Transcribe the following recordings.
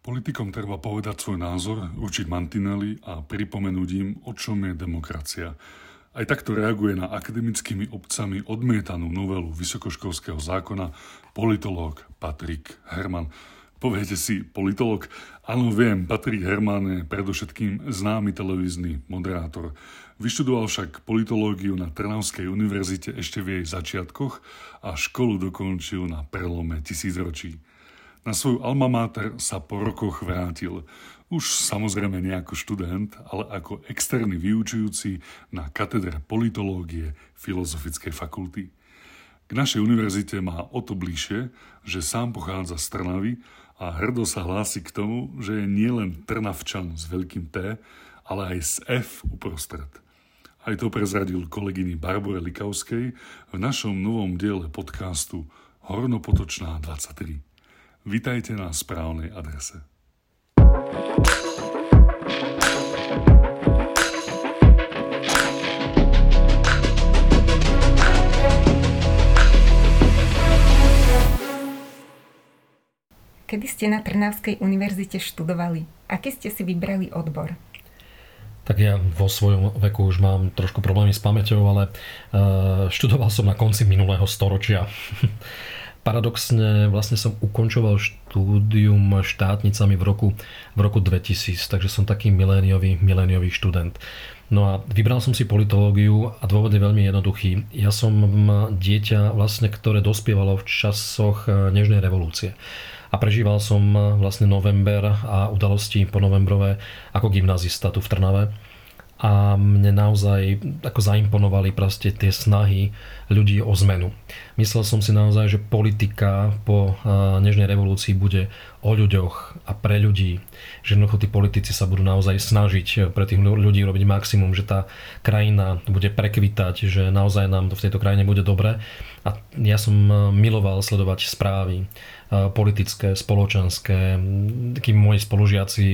Politikom treba povedať svoj názor, určiť mantinely a pripomenúť im, o čom je demokracia. Aj takto reaguje na akademickými obcami odmietanú novelu vysokoškolského zákona politológ Patrik Herman. Poviete si, politolog? Áno, viem, Patrik Herman je predovšetkým známy televízny moderátor. Vyštudoval však politológiu na Trnavskej univerzite ešte v jej začiatkoch a školu dokončil na prelome tisícročí. Na svoju alma mater sa po rokoch vrátil. Už samozrejme nie ako študent, ale ako externý vyučujúci na katedre politológie Filozofickej fakulty. K našej univerzite má o to bližšie, že sám pochádza z Trnavy a hrdo sa hlási k tomu, že je nielen Trnavčan s veľkým T, ale aj s F uprostred. Aj to prezradil kolegyni Barbore Likavskej v našom novom diele podcastu Hornopotočná 23. Vitajte na správnej adrese. Kedy ste na Trnavskej univerzite študovali? Aký ste si vybrali odbor? Tak ja vo svojom veku už mám trošku problémy s pamäťou, ale uh, študoval som na konci minulého storočia. paradoxne vlastne som ukončoval štúdium štátnicami v roku, v roku 2000, takže som taký miléniový, miléniový študent. No a vybral som si politológiu a dôvod je veľmi jednoduchý. Ja som dieťa, vlastne, ktoré dospievalo v časoch e, Nežnej revolúcie. A prežíval som e, vlastne november a udalosti po novembrové ako gymnazista tu v Trnave a mne naozaj ako zaimponovali proste tie snahy ľudí o zmenu. Myslel som si naozaj, že politika po Nežnej revolúcii bude o ľuďoch a pre ľudí. Že jednoducho tí politici sa budú naozaj snažiť pre tých ľudí robiť maximum, že tá krajina bude prekvitať, že naozaj nám to v tejto krajine bude dobre. A ja som miloval sledovať správy politické, spoločenské. Takí moji spolužiaci,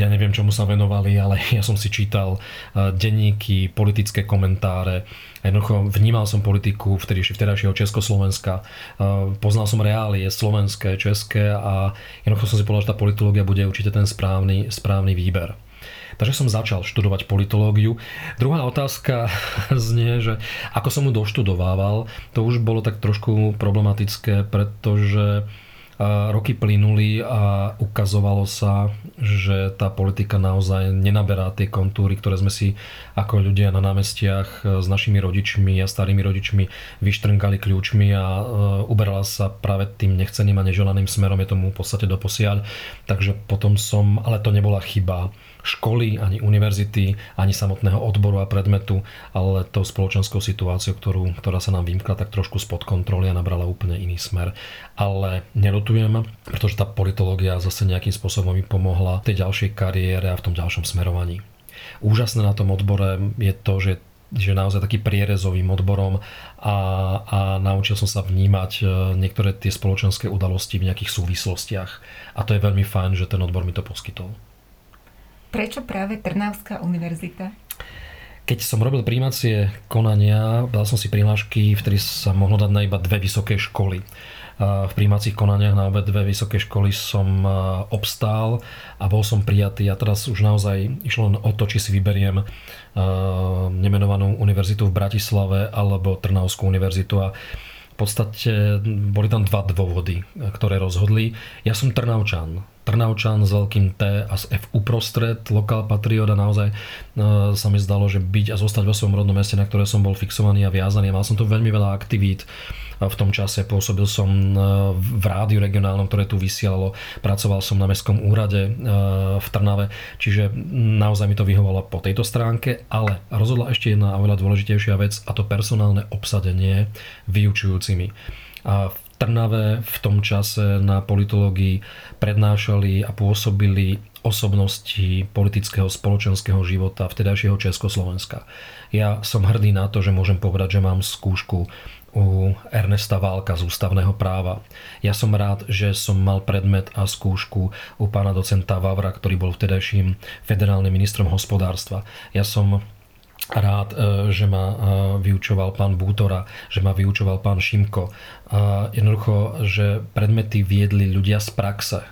ja neviem, čomu sa venovali, ale ja som si čítal denníky, politické komentáre. Jednoducho vnímal som politiku vtedy vtedajšieho Československa. Poznal som reálie slovenské, české a jednoducho som si povedal, že tá politológia bude určite ten správny, správny výber. Takže som začal študovať politológiu. Druhá otázka znie, že ako som mu doštudovával, to už bolo tak trošku problematické, pretože roky plynuli a ukazovalo sa, že tá politika naozaj nenaberá tie kontúry, ktoré sme si ako ľudia na námestiach s našimi rodičmi a starými rodičmi vyštrngali kľúčmi a e, uberala sa práve tým nechceným a neželaným smerom, je tomu v podstate doposiaľ. Takže potom som, ale to nebola chyba školy, ani univerzity, ani samotného odboru a predmetu, ale tou spoločenskou situáciou, ktorú, ktorá sa nám vymkla tak trošku spod kontroly a nabrala úplne iný smer. Ale nerotujem, pretože tá politológia zase nejakým spôsobom mi pomohla v tej ďalšej kariére a v tom ďalšom smerovaní. Úžasné na tom odbore je to, že že naozaj taký prierezovým odborom a, a naučil som sa vnímať e, niektoré tie spoločenské udalosti v nejakých súvislostiach. A to je veľmi fajn, že ten odbor mi to poskytol. Prečo práve Trnavská univerzita? Keď som robil príjmacie konania, dal som si prihlášky, v ktorých sa mohlo dať na iba dve vysoké školy. V príjmacích konaniach na obe dve vysoké školy som obstál a bol som prijatý a teraz už naozaj išlo len o to, či si vyberiem nemenovanú univerzitu v Bratislave alebo Trnavskú univerzitu a v podstate boli tam dva dôvody, ktoré rozhodli. Ja som Trnavčan, Trnavčan s veľkým T a s F uprostred, lokál patriot a naozaj e, sa mi zdalo, že byť a zostať vo svojom rodnom meste, na ktoré som bol fixovaný a viazaný. Mal som tu veľmi veľa aktivít v tom čase. Pôsobil som e, v rádiu regionálnom, ktoré tu vysielalo. Pracoval som na Mestskom úrade e, v Trnave, čiže naozaj mi to vyhovalo po tejto stránke, ale rozhodla ešte jedna a veľa dôležitejšia vec a to personálne obsadenie vyučujúcimi. A v Trnave v tom čase na politológii prednášali a pôsobili osobnosti politického spoločenského života vtedajšieho Československa. Ja som hrdý na to, že môžem povedať, že mám skúšku u Ernesta Válka z ústavného práva. Ja som rád, že som mal predmet a skúšku u pána docenta Vavra, ktorý bol vtedajším federálnym ministrom hospodárstva. Ja som rád, e, že ma e, vyučoval pán Bútora, že ma vyučoval pán Šimko. Jednoducho, že predmety viedli ľudia z praxe.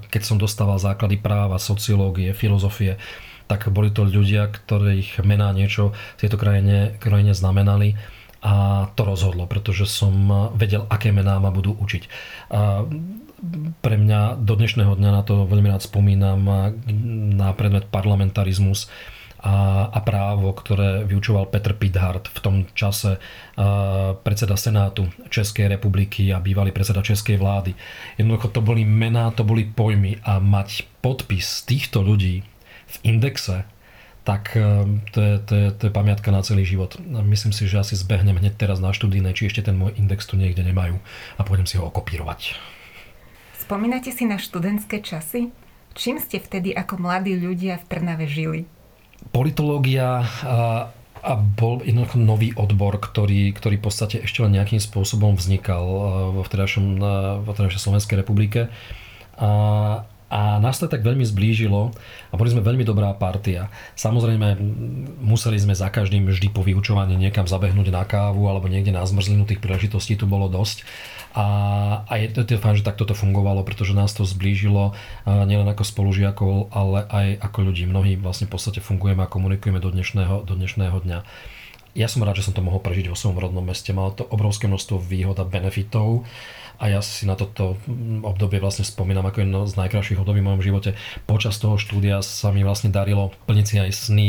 Keď som dostával základy práva, sociológie, filozofie, tak boli to ľudia, ktorých mená niečo v tejto krajine, krajine znamenali a to rozhodlo, pretože som vedel, aké mená ma budú učiť. A pre mňa do dnešného dňa na to veľmi rád spomínam na predmet parlamentarizmus a, a právo, ktoré vyučoval Petr Pithard v tom čase predseda Senátu Českej republiky a bývalý predseda Českej vlády. Jednoducho to boli mená, to boli pojmy a mať podpis týchto ľudí v indexe, tak to je, to, je, to je pamiatka na celý život. Myslím si, že asi zbehnem hneď teraz na študijné, či ešte ten môj index tu niekde nemajú a pôjdem si ho okopírovať. Spomínate si na študentské časy? Čím ste vtedy ako mladí ľudia v Trnave žili? Politológia a, bol jednoducho nový odbor, ktorý, ktorý v podstate ešte len nejakým spôsobom vznikal vo vtedajšom, vtedajšej Slovenskej republike. A, a nás to tak veľmi zblížilo a boli sme veľmi dobrá partia. Samozrejme, museli sme za každým vždy po vyučovaní niekam zabehnúť na kávu alebo niekde na zmrzlinu, tých príležitostí tu bolo dosť. A, a je to, fajn, že takto to fungovalo, pretože nás to zblížilo nielen ako spolužiakov, ale aj ako ľudí. Mnohí vlastne v podstate fungujeme a komunikujeme do dnešného, do dnešného dňa. Ja som rád, že som to mohol prežiť vo svojom rodnom meste. Malo to obrovské množstvo výhod a benefitov a ja si na toto obdobie vlastne spomínam ako jedno z najkrajších období v mojom živote. Počas toho štúdia sa mi vlastne darilo plniť si aj sny.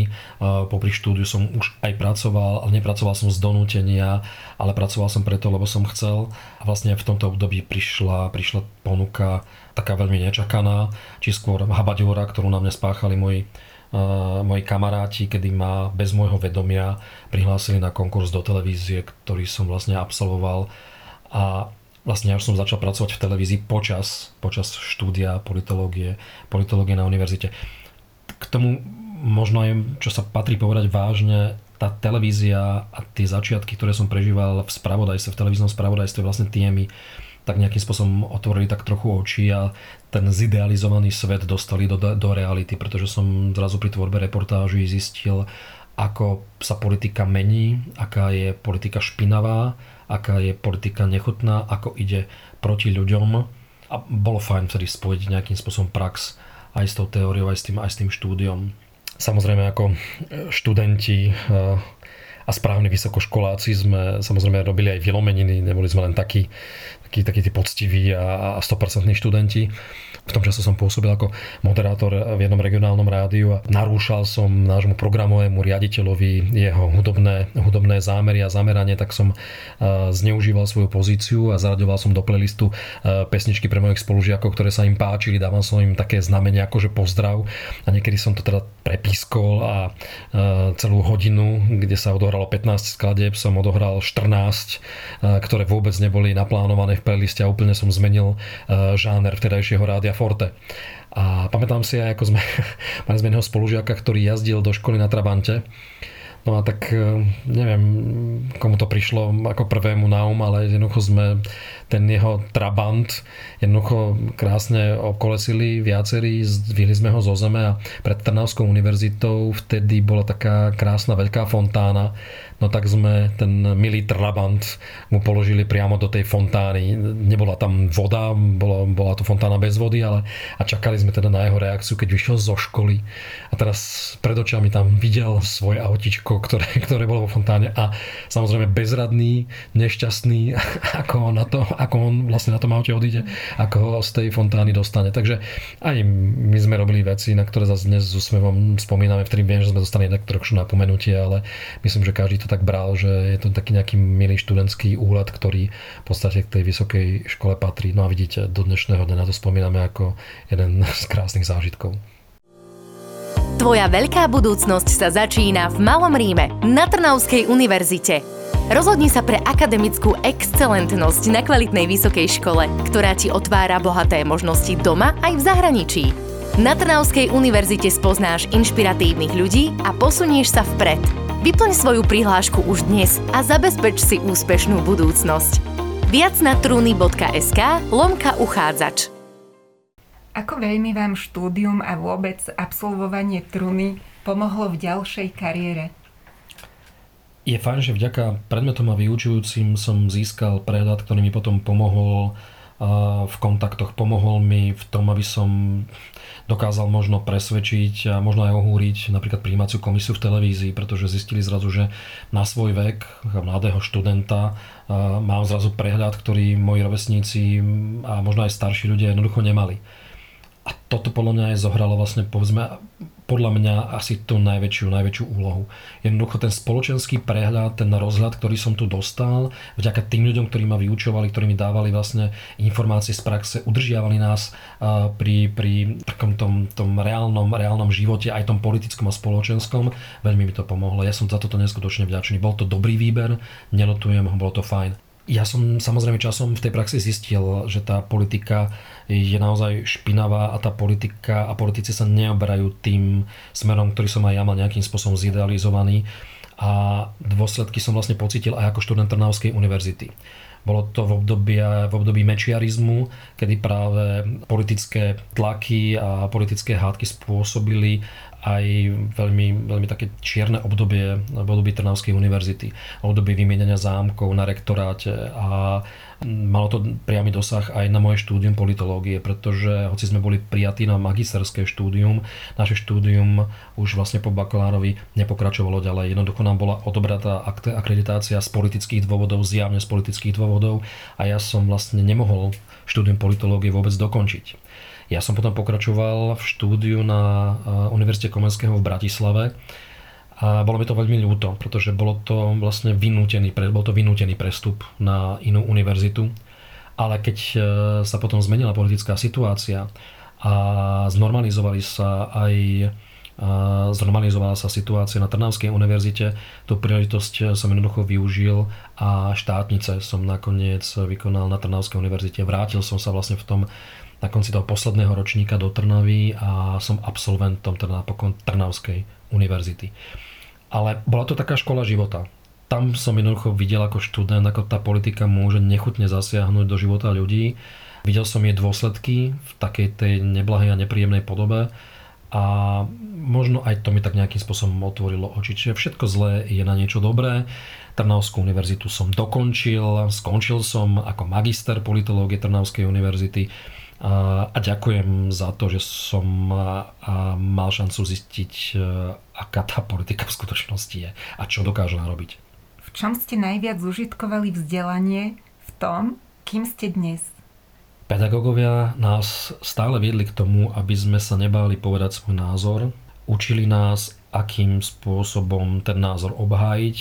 Popri štúdiu som už aj pracoval, ale nepracoval som z donútenia, ale pracoval som preto, lebo som chcel. A vlastne v tomto období prišla, prišla ponuka taká veľmi nečakaná, či skôr habaďora, ktorú na mňa spáchali moji moji kamaráti, kedy ma bez môjho vedomia prihlásili na konkurs do televízie, ktorý som vlastne absolvoval a vlastne ja už som začal pracovať v televízii počas, počas štúdia politológie, politológie na univerzite. K tomu možno aj, čo sa patrí povedať vážne, tá televízia a tie začiatky, ktoré som prežíval v spravodajstve, v televíznom spravodajstve, vlastne tie mi tak nejakým spôsobom otvorili tak trochu oči a ten zidealizovaný svet dostali do, do reality, pretože som zrazu pri tvorbe reportáží zistil, ako sa politika mení, aká je politika špinavá, aká je politika nechutná, ako ide proti ľuďom. A bolo fajn vtedy spojiť nejakým spôsobom prax aj s tou teóriou, aj s tým, aj s tým štúdiom. Samozrejme ako študenti eh, a správni vysokoškoláci sme samozrejme robili aj vylomeniny, neboli sme len takí, takí, takí tí poctiví a, a 100% študenti. V tom čase som pôsobil ako moderátor v jednom regionálnom rádiu a narúšal som nášmu programovému riaditeľovi jeho hudobné, hudobné zámery a zameranie, tak som zneužíval svoju pozíciu a zaraďoval som do playlistu pesničky pre mojich spolužiakov, ktoré sa im páčili, dával som im také znamenie ako že pozdrav a niekedy som to teda prepískol a celú hodinu, kde sa odohralo 15 skladieb, som odohral 14, ktoré vôbec neboli naplánované v playliste a úplne som zmenil žáner vtedajšieho rádia Forte. A pamätám si aj, ako sme, mali sme jedného spolužiaka, ktorý jazdil do školy na Trabante. No a tak e, neviem, komu to prišlo ako prvému na um, ale jednoducho sme ten jeho Trabant jednoducho krásne obkolesili viacerí, zdvihli sme ho zo zeme a pred Trnavskou univerzitou vtedy bola taká krásna veľká fontána no tak sme ten milý trabant mu položili priamo do tej fontány. Nebola tam voda, bola, bola to fontána bez vody, ale a čakali sme teda na jeho reakciu, keď vyšiel zo školy a teraz pred očami tam videl svoje autičko, ktoré, ktoré bolo vo fontáne a samozrejme bezradný, nešťastný, ako, na to, ako on vlastne na tom aute odíde, ako ho z tej fontány dostane. Takže aj my sme robili veci, na ktoré zase dnes s úsmevom spomíname, v ktorým viem, že sme dostali trošku napomenutie, ale myslím, že každý to tak bral, že je to taký nejaký milý študentský úhľad, ktorý v podstate k tej vysokej škole patrí. No a vidíte, do dnešného dňa na to spomíname ako jeden z krásnych zážitkov. Tvoja veľká budúcnosť sa začína v Malom Ríme na Trnavskej univerzite. Rozhodni sa pre akademickú excelentnosť na kvalitnej vysokej škole, ktorá ti otvára bohaté možnosti doma aj v zahraničí. Na Trnavskej univerzite spoznáš inšpiratívnych ľudí a posunieš sa vpred – Vyplň svoju prihlášku už dnes a zabezpeč si úspešnú budúcnosť. Viac na truny.sk lomka uchádzač. Ako veľmi vám štúdium a vôbec absolvovanie truny pomohlo v ďalšej kariére? Je fajn, že vďaka predmetom a vyučujúcim som získal prehľad, ktorý mi potom pomohol v kontaktoch, pomohol mi v tom, aby som dokázal možno presvedčiť a možno aj ohúriť napríklad príjímaciu komisiu v televízii, pretože zistili zrazu, že na svoj vek, mladého študenta, mám zrazu prehľad, ktorý moji rovesníci a možno aj starší ľudia jednoducho nemali. A toto podľa mňa aj zohralo vlastne, povedzme, podľa mňa asi tú najväčšiu, najväčšiu úlohu. Jednoducho ten spoločenský prehľad, ten rozhľad, ktorý som tu dostal, vďaka tým ľuďom, ktorí ma vyučovali, ktorí mi dávali vlastne informácie z praxe, udržiavali nás pri, pri takom tom, tom reálnom, reálnom živote, aj tom politickom a spoločenskom, veľmi mi to pomohlo. Ja som za toto neskutočne vďačný. Bol to dobrý výber, nelotujem ho, bolo to fajn. Ja som samozrejme časom v tej praxi zistil, že tá politika je naozaj špinavá a tá politika a politici sa neoberajú tým smerom, ktorý som aj ja mal nejakým spôsobom zidealizovaný a dôsledky som vlastne pocitil aj ako študent Trnavskej univerzity. Bolo to v období, v období mečiarizmu, kedy práve politické tlaky a politické hádky spôsobili aj veľmi, veľmi také čierne obdobie v období Trnavskej univerzity. Obdobie vymienenia zámkov na rektoráte a malo to priamy dosah aj na moje štúdium politológie, pretože hoci sme boli prijatí na magisterské štúdium, naše štúdium už vlastne po bakalárovi nepokračovalo ďalej. Jednoducho nám bola odobratá akreditácia z politických dôvodov, zjavne z politických dôvodov a ja som vlastne nemohol štúdium politológie vôbec dokončiť. Ja som potom pokračoval v štúdiu na eh, Univerzite Komenského v Bratislave a bolo mi to veľmi ľúto, pretože bolo to vlastne vynútený, bol to vynútený prestup na inú univerzitu. Ale keď eh, sa potom zmenila politická situácia a znormalizovali sa aj znormalizovala sa situácia na Trnavskej univerzite. Tú príležitosť som jednoducho využil a štátnice som nakoniec vykonal na Trnavskej univerzite. Vrátil som sa vlastne v tom na konci toho posledného ročníka do Trnavy a som absolventom teda napokon Trnavskej univerzity. Ale bola to taká škola života. Tam som jednoducho videl ako študent, ako tá politika môže nechutne zasiahnuť do života ľudí. Videl som jej dôsledky v takej tej neblahej a nepríjemnej podobe a možno aj to mi tak nejakým spôsobom otvorilo oči. Čiže všetko zlé je na niečo dobré. Trnavskú univerzitu som dokončil, skončil som ako magister politológie Trnavskej univerzity a ďakujem za to, že som mal šancu zistiť, e, aká tá politika v skutočnosti je a čo dokáže narobiť. V čom ste najviac užitkovali vzdelanie v tom, kým ste dnes? Pedagógovia nás stále viedli k tomu, aby sme sa nebáli povedať svoj názor. Učili nás, akým spôsobom ten názor obhájiť,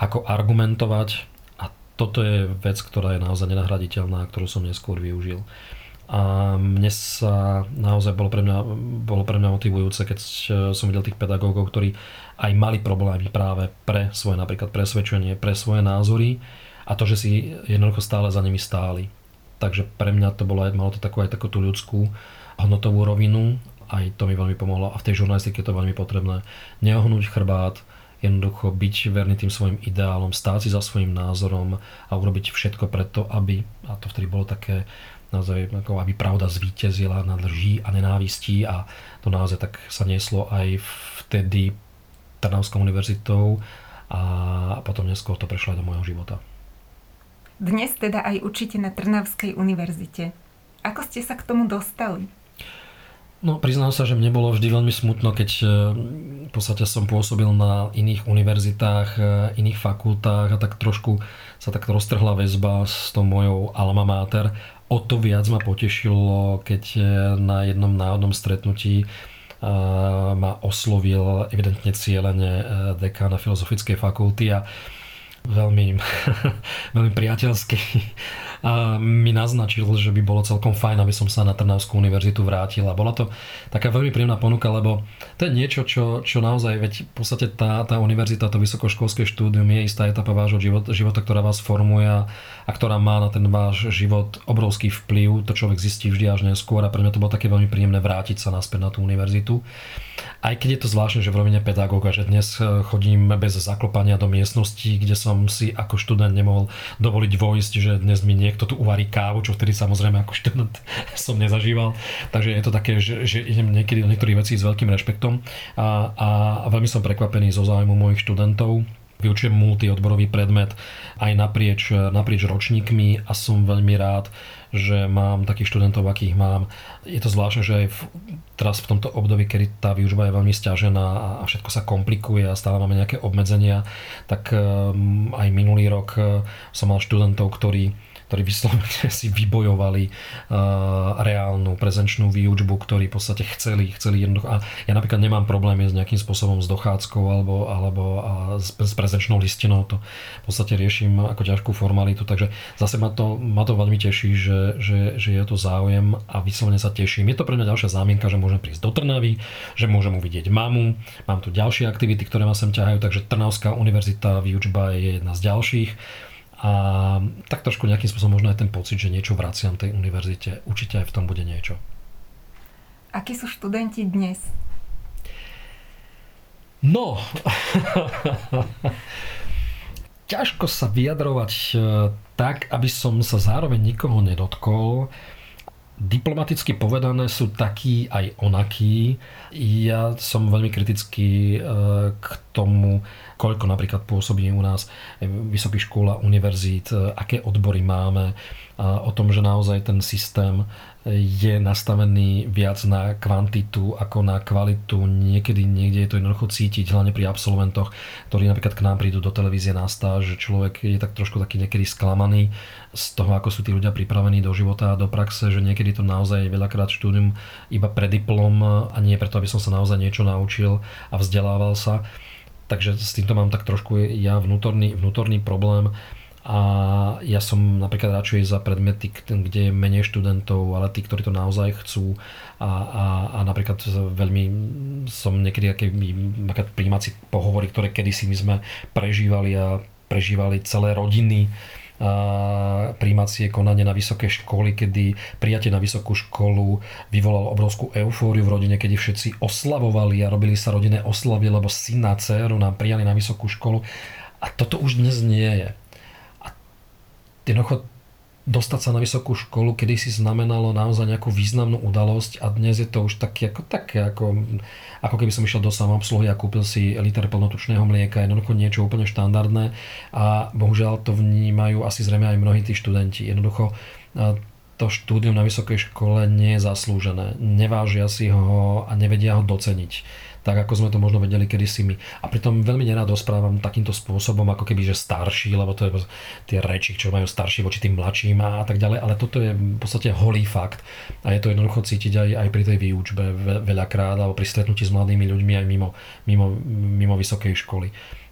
ako argumentovať a toto je vec, ktorá je naozaj nenahraditeľná, ktorú som neskôr využil. A mne sa naozaj bolo pre mňa, bolo pre mňa motivujúce, keď som videl tých pedagógov, ktorí aj mali problémy práve pre svoje napríklad presvedčenie, pre svoje názory a to, že si jednoducho stále za nimi stáli. Takže pre mňa to bolo malo to takú aj takú tú ľudskú hodnotovú rovinu, aj to mi veľmi pomohlo a v tej žurnalistike je to veľmi potrebné. Neohnúť chrbát, jednoducho byť verný tým svojim ideálom, stáť si za svojim názorom a urobiť všetko preto, aby, a to vtedy bolo také naozaj, aby pravda zvíťazila nad lží a nenávistí a to naozaj tak sa nieslo aj vtedy Trnavskou univerzitou a potom neskôr to prešlo aj do môjho života. Dnes teda aj učíte na Trnavskej univerzite. Ako ste sa k tomu dostali? No, priznám sa, že mne bolo vždy veľmi smutno, keď e, v podstate som pôsobil na iných univerzitách, e, iných fakultách a tak trošku sa tak roztrhla väzba s tou mojou alma mater O to viac ma potešilo, keď eh, na jednom náhodnom stretnutí eh, ma oslovil evidentne cieľene eh, dekána Filozofickej fakulty a veľmi, veľmi priateľský a mi naznačil, že by bolo celkom fajn, aby som sa na Trnavskú univerzitu vrátil. A bola to taká veľmi príjemná ponuka, lebo to je niečo, čo, čo naozaj, veď v podstate tá, tá univerzita, to vysokoškolské štúdium je istá etapa vášho života, života, ktorá vás formuje ktorá má na ten váš život obrovský vplyv. To človek zistí vždy až neskôr a pre mňa to bolo také veľmi príjemné vrátiť sa naspäť na tú univerzitu. Aj keď je to zvláštne, že v rovine pedagóga, že dnes e, chodím bez zaklopania do miestnosti, kde som si ako študent nemohol dovoliť vojsť, že dnes mi niekto tu uvarí kávu, čo vtedy samozrejme ako študent som nezažíval. Takže je to také, že, že idem niekedy do niektorých vecí s veľkým rešpektom a, a veľmi som prekvapený zo záujmu mojich študentov vyučujem multiodborový predmet aj naprieč, naprieč ročníkmi a som veľmi rád, že mám takých študentov, akých mám. Je to zvláštne, že aj v, teraz v tomto období, kedy tá výučba je veľmi stiažená a všetko sa komplikuje a stále máme nejaké obmedzenia, tak um, aj minulý rok uh, som mal študentov, ktorí ktorí vyslovene si vybojovali uh, reálnu prezenčnú výučbu, ktorí v podstate chceli, chceli jednoducho. A ja napríklad nemám problémy s nejakým spôsobom s dochádzkou alebo, alebo s, s prezenčnou listinou. To v podstate riešim ako ťažkú formalitu, takže zase ma to, ma to veľmi teší, že, že, že je to záujem a vyslovene sa teším. Je to pre mňa ďalšia zámienka, že môžem prísť do Trnavy, že môžem uvidieť mamu, mám tu ďalšie aktivity, ktoré ma sem ťahajú, takže Trnavská univerzita výučba je jedna z ďalších. A tak trošku nejakým spôsobom možno aj ten pocit, že niečo vraciam tej univerzite. Určite aj v tom bude niečo. Akí sú študenti dnes? No, ťažko sa vyjadrovať e, tak, aby som sa zároveň nikoho nedotkol. Diplomaticky povedané sú takí aj onakí. Ja som veľmi kritický e, k tomu, koľko napríklad pôsobí u nás vysokých škôl a univerzít, e, aké odbory máme, o tom, že naozaj ten systém je nastavený viac na kvantitu ako na kvalitu. Niekedy niekde je to jednoducho cítiť, hlavne pri absolventoch, ktorí napríklad k nám prídu do televízie na stáž, že človek je tak trošku taký niekedy sklamaný z toho, ako sú tí ľudia pripravení do života a do praxe, že niekedy to naozaj je veľakrát štúdium iba pre diplom a nie preto, aby som sa naozaj niečo naučil a vzdelával sa. Takže s týmto mám tak trošku ja vnútorný, vnútorný problém a ja som napríklad radšej za predmety, kde je menej študentov, ale tí, ktorí to naozaj chcú a, a, a napríklad veľmi som niekedy aké príjmací pohovory, ktoré kedysi my sme prežívali a prežívali celé rodiny príjmacie konanie na vysoké školy, kedy prijatie na vysokú školu vyvolalo obrovskú eufóriu v rodine, kedy všetci oslavovali a robili sa rodinné oslavy, lebo syna, dceru nám prijali na vysokú školu. A toto už dnes nie je jednoducho dostať sa na vysokú školu kedy si znamenalo naozaj nejakú významnú udalosť a dnes je to už také ako, také ako, ako keby som išiel do samoobsluhy a kúpil si liter plnotučného mlieka, jednoducho niečo úplne štandardné a bohužiaľ to vnímajú asi zrejme aj mnohí tí študenti. Jednoducho to štúdium na vysokej škole nie je zaslúžené. Nevážia si ho a nevedia ho doceniť tak ako sme to možno vedeli kedysi my. A pritom veľmi nerád rozprávam takýmto spôsobom, ako keby, že starší, lebo to je tie reči, čo majú starší voči tým mladším a tak ďalej, ale toto je v podstate holý fakt. A je to jednoducho cítiť aj, aj pri tej výučbe veľakrát, alebo pri stretnutí s mladými ľuďmi aj mimo, mimo, mimo vysokej školy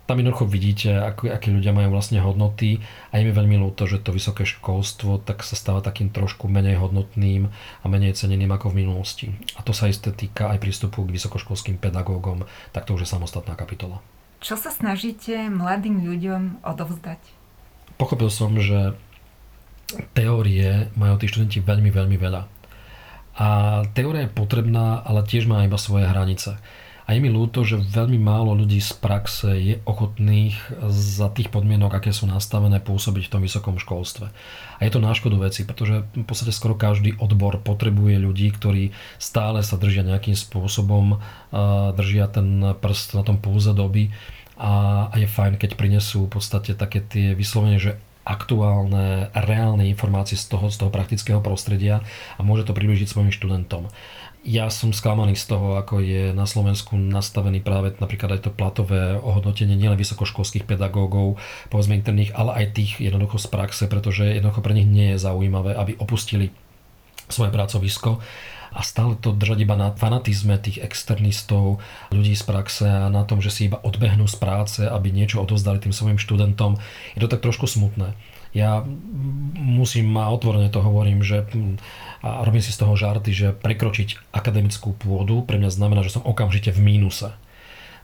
tam jednoducho vidíte, ako, aké ľudia majú vlastne hodnoty a je mi veľmi ľúto, že to vysoké školstvo tak sa stáva takým trošku menej hodnotným a menej ceneným ako v minulosti. A to sa isté týka aj prístupu k vysokoškolským pedagógom, tak to už je samostatná kapitola. Čo sa snažíte mladým ľuďom odovzdať? Pochopil som, že teórie majú tí študenti veľmi, veľmi veľa. A teória je potrebná, ale tiež má iba svoje hranice. A je mi ľúto, že veľmi málo ľudí z praxe je ochotných za tých podmienok, aké sú nastavené, pôsobiť v tom vysokom školstve. A je to na škodu veci, pretože v podstate skoro každý odbor potrebuje ľudí, ktorí stále sa držia nejakým spôsobom, držia ten prst na tom púze doby a je fajn, keď prinesú v podstate také tie vyslovene, že aktuálne, reálne informácie z toho, z toho praktického prostredia a môže to približiť svojim študentom ja som sklamaný z toho, ako je na Slovensku nastavený práve napríklad aj to platové ohodnotenie nielen vysokoškolských pedagógov, povedzme interných, ale aj tých jednoducho z praxe, pretože jednoducho pre nich nie je zaujímavé, aby opustili svoje pracovisko a stále to držať iba na fanatizme tých externistov, ľudí z praxe a na tom, že si iba odbehnú z práce, aby niečo odozdali tým svojim študentom. Je to tak trošku smutné. Ja musím a otvorene to hovorím, že a robím si z toho žarty, že prekročiť akademickú pôdu pre mňa znamená, že som okamžite v mínuse.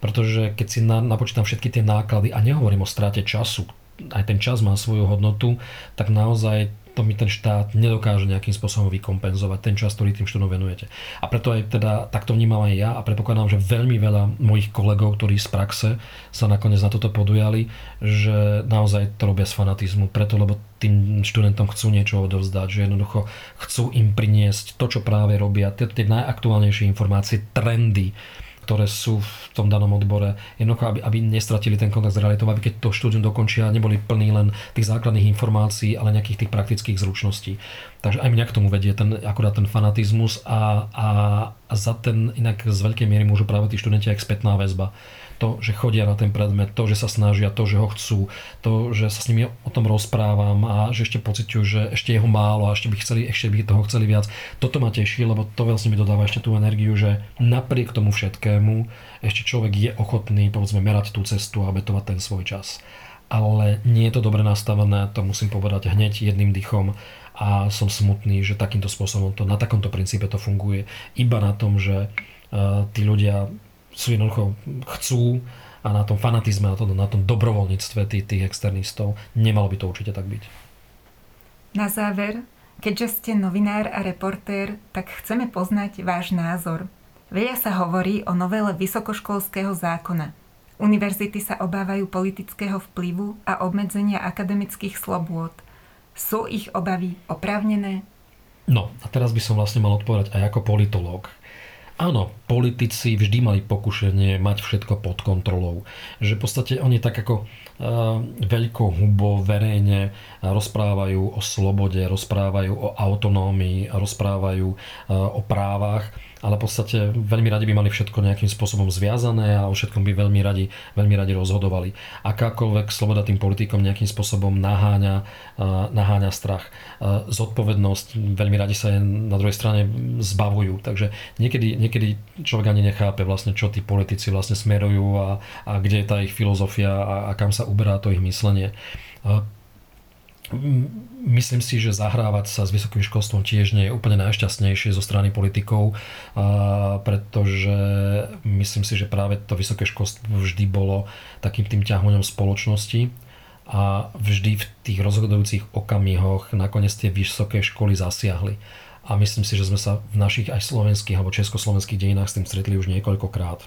Pretože keď si na, napočítam všetky tie náklady a nehovorím o strate času, aj ten čas má svoju hodnotu, tak naozaj to mi ten štát nedokáže nejakým spôsobom vykompenzovať ten čas, ktorý tým študom venujete. A preto aj teda takto vnímam aj ja a predpokladám, že veľmi veľa mojich kolegov, ktorí z praxe sa nakoniec na toto podujali, že naozaj to robia z fanatizmu, preto lebo tým študentom chcú niečo odovzdať, že jednoducho chcú im priniesť to, čo práve robia, tie, tie najaktuálnejšie informácie, trendy, ktoré sú v tom danom odbore. Jednoducho, aby, aby nestratili ten kontakt s realitou, aby keď to štúdium dokončia, neboli plní len tých základných informácií, ale nejakých tých praktických zručností. Takže aj mňa k tomu vedie ten, akurát ten fanatizmus a, a, a za ten inak z veľkej miery môžu práve tí študenti aj spätná väzba to, že chodia na ten predmet, to, že sa snažia, to, že ho chcú, to, že sa s nimi o tom rozprávam a že ešte pociťujú, že ešte jeho málo a ešte by, chceli, ešte by toho chceli viac. Toto ma teší, lebo to vlastne mi dodáva ešte tú energiu, že napriek tomu všetkému ešte človek je ochotný, povedzme, merať tú cestu a betovať ten svoj čas. Ale nie je to dobre nastavené, to musím povedať hneď jedným dychom a som smutný, že takýmto spôsobom to, na takomto princípe to funguje. Iba na tom, že uh, tí ľudia sú jednoducho chcú a na tom fanatizme, na tom, na tom dobrovoľníctve tých, tých externistov. Nemalo by to určite tak byť. Na záver, keďže ste novinár a reportér, tak chceme poznať váš názor. Veľa sa hovorí o novele vysokoškolského zákona. Univerzity sa obávajú politického vplyvu a obmedzenia akademických slobôd. Sú ich obavy oprávnené? No a teraz by som vlastne mal odpovedať aj ako politológ. Áno, politici vždy mali pokušenie mať všetko pod kontrolou. Že v podstate oni tak ako uh, veľkou hubo verejne rozprávajú o slobode, rozprávajú o autonómii, rozprávajú uh, o právach ale v podstate veľmi radi by mali všetko nejakým spôsobom zviazané a o všetkom by veľmi radi, veľmi radi rozhodovali. Akákoľvek sloboda tým politikom nejakým spôsobom naháňa, naháňa strach. Zodpovednosť, veľmi radi sa na druhej strane zbavujú. Takže niekedy, niekedy človek ani nechápe vlastne, čo tí politici vlastne smerujú a, a kde je tá ich filozofia a, a kam sa uberá to ich myslenie Myslím si, že zahrávať sa s vysokým školstvom tiež nie je úplne najšťastnejšie zo strany politikov, pretože myslím si, že práve to vysoké školstvo vždy bolo takým tým ťahoňom spoločnosti a vždy v tých rozhodujúcich okamihoch nakoniec tie vysoké školy zasiahli. A myslím si, že sme sa v našich aj slovenských alebo československých dejinách s tým stretli už niekoľkokrát.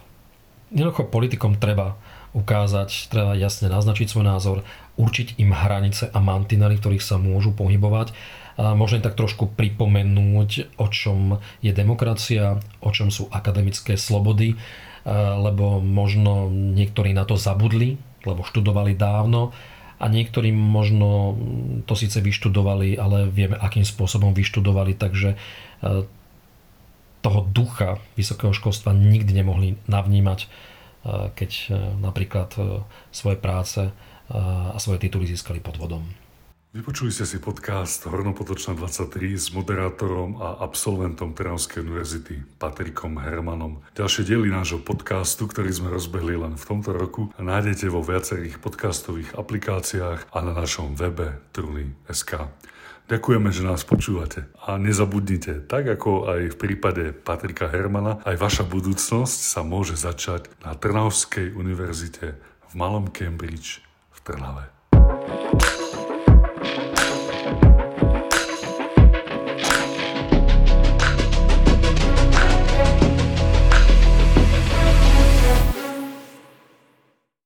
Jednoducho politikom treba ukázať, treba jasne naznačiť svoj názor, určiť im hranice a mantinely, ktorých sa môžu pohybovať. A možno tak trošku pripomenúť, o čom je demokracia, o čom sú akademické slobody, lebo možno niektorí na to zabudli, lebo študovali dávno a niektorí možno to síce vyštudovali, ale vieme, akým spôsobom vyštudovali, takže toho ducha vysokého školstva nikdy nemohli navnímať keď e, napríklad e, svoje práce e, a svoje tituly získali pod vodom. Vypočuli ste si podcast Hornopotočná 23 s moderátorom a absolventom Trnavskej univerzity Patrikom Hermanom. Ďalšie diely nášho podcastu, ktorý sme rozbehli len v tomto roku, nájdete vo viacerých podcastových aplikáciách a na našom webe truny.sk. Ďakujeme, že nás počúvate. A nezabudnite, tak ako aj v prípade Patrika Hermana, aj vaša budúcnosť sa môže začať na Trnavskej univerzite v Malom Cambridge v Trnave.